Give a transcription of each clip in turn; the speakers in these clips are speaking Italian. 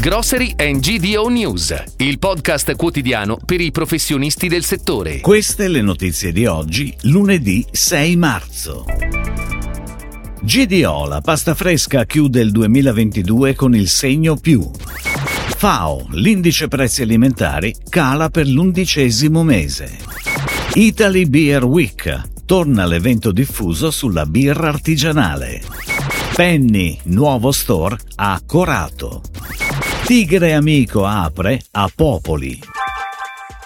Grocery and GDO News, il podcast quotidiano per i professionisti del settore. Queste le notizie di oggi, lunedì 6 marzo. GDO, la pasta fresca, chiude il 2022 con il segno più. FAO, l'indice prezzi alimentari, cala per l'undicesimo mese. Italy Beer Week, torna l'evento diffuso sulla birra artigianale. Penny, nuovo store a Corato. Tigre Amico apre a Popoli.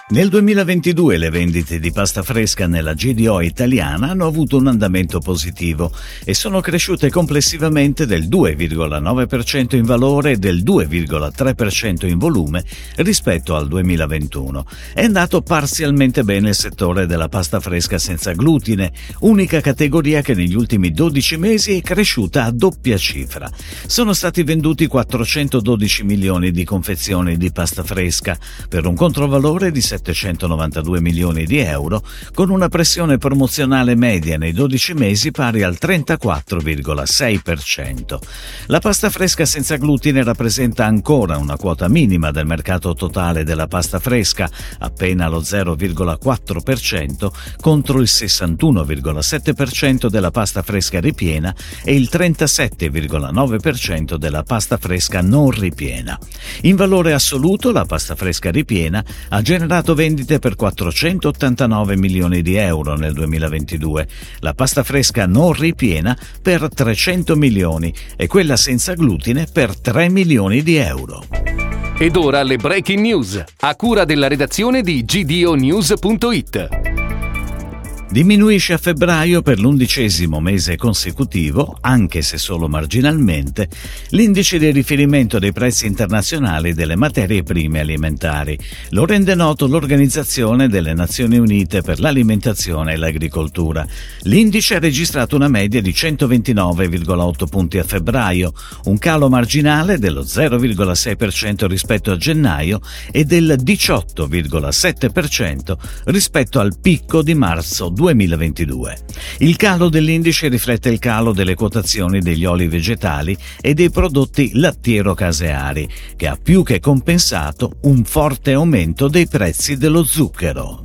Nel 2022 le vendite di pasta fresca nella GDO italiana hanno avuto un andamento positivo e sono cresciute complessivamente del 2,9% in valore e del 2,3% in volume rispetto al 2021. È andato parzialmente bene il settore della pasta fresca senza glutine, unica categoria che negli ultimi 12 mesi è cresciuta a doppia cifra. Sono stati venduti 412 milioni di confezioni di pasta fresca per un controvalore di 7 792 milioni di euro, con una pressione promozionale media nei 12 mesi pari al 34,6%. La pasta fresca senza glutine rappresenta ancora una quota minima del mercato totale della pasta fresca, appena lo 0,4% contro il 61,7% della pasta fresca ripiena e il 37,9% della pasta fresca non ripiena. In valore assoluto la pasta fresca ripiena ha generato fatto vendite per 489 milioni di euro nel 2022, la pasta fresca non ripiena per 300 milioni e quella senza glutine per 3 milioni di euro. Ed ora le breaking news, a cura della redazione di gdonews.it. Diminuisce a febbraio per l'undicesimo mese consecutivo, anche se solo marginalmente, l'indice di riferimento dei prezzi internazionali delle materie prime alimentari. Lo rende noto l'Organizzazione delle Nazioni Unite per l'alimentazione e l'agricoltura. L'indice ha registrato una media di 129,8 punti a febbraio, un calo marginale dello 0,6% rispetto a gennaio e del 18,7% rispetto al picco di marzo 2020. 2022. Il calo dell'indice riflette il calo delle quotazioni degli oli vegetali e dei prodotti lattiero-caseari, che ha più che compensato un forte aumento dei prezzi dello zucchero.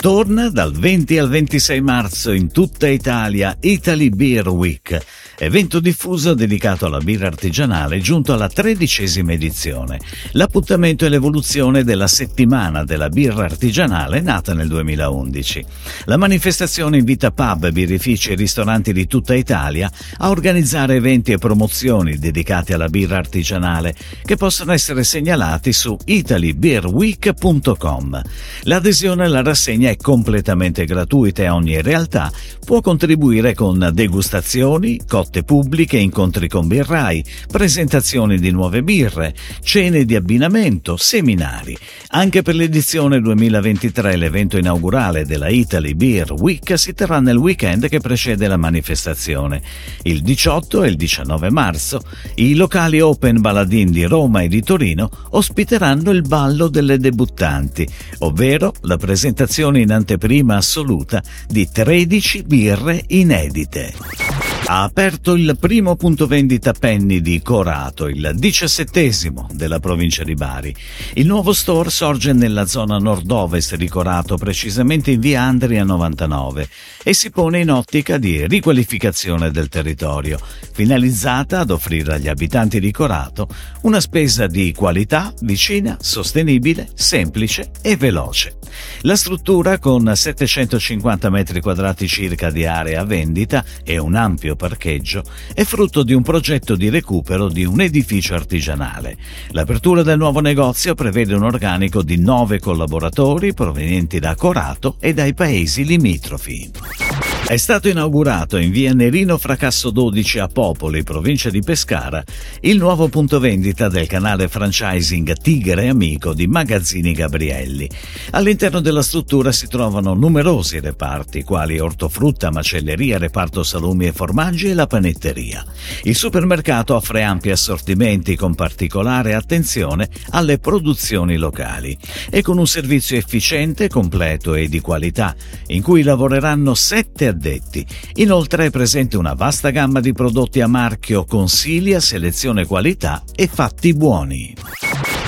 Torna dal 20 al 26 marzo in tutta Italia Italy Beer Week evento diffuso dedicato alla birra artigianale giunto alla tredicesima edizione. L'appuntamento è l'evoluzione della settimana della birra artigianale nata nel 2011. La manifestazione invita pub, birrifici e ristoranti di tutta Italia a organizzare eventi e promozioni dedicati alla birra artigianale che possono essere segnalati su italybeerweek.com. L'adesione alla rassegna è completamente gratuita e ogni realtà può contribuire con degustazioni, cotte pubbliche, incontri con birrai, presentazioni di nuove birre, cene di abbinamento, seminari. Anche per l'edizione 2023 l'evento inaugurale della Italy Beer Week si terrà nel weekend che precede la manifestazione. Il 18 e il 19 marzo i locali Open Baladin di Roma e di Torino ospiteranno il ballo delle debuttanti, ovvero la presentazione in anteprima assoluta di 13 birre inedite ha aperto il primo punto vendita Penny di Corato, il diciassettesimo della provincia di Bari. Il nuovo store sorge nella zona nord-ovest di Corato, precisamente in via Andria 99, e si pone in ottica di riqualificazione del territorio, finalizzata ad offrire agli abitanti di Corato una spesa di qualità, vicina, sostenibile, semplice e veloce. La struttura, con 750 metri quadrati circa di area vendita e un ampio parcheggio, è frutto di un progetto di recupero di un edificio artigianale. L'apertura del nuovo negozio prevede un organico di nove collaboratori provenienti da Corato e dai paesi limitrofi. È stato inaugurato in via Nerino Fracasso 12 a Popoli, provincia di Pescara, il nuovo punto vendita del canale franchising Tigre Amico di Magazzini Gabrielli. All'interno della struttura si trovano numerosi reparti, quali ortofrutta, macelleria, reparto salumi e formaggi e la panetteria. Il supermercato offre ampi assortimenti con particolare attenzione alle produzioni locali e con un servizio efficiente, completo e di qualità, in cui lavoreranno sette addetti. Inoltre è presente una vasta gamma di prodotti a marchio Consiglia, selezione qualità e fatti buoni.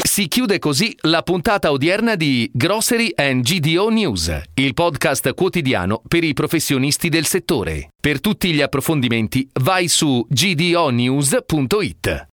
Si chiude così la puntata odierna di Grocery and GDO News, il podcast quotidiano per i professionisti del settore. Per tutti gli approfondimenti vai su gdonews.it.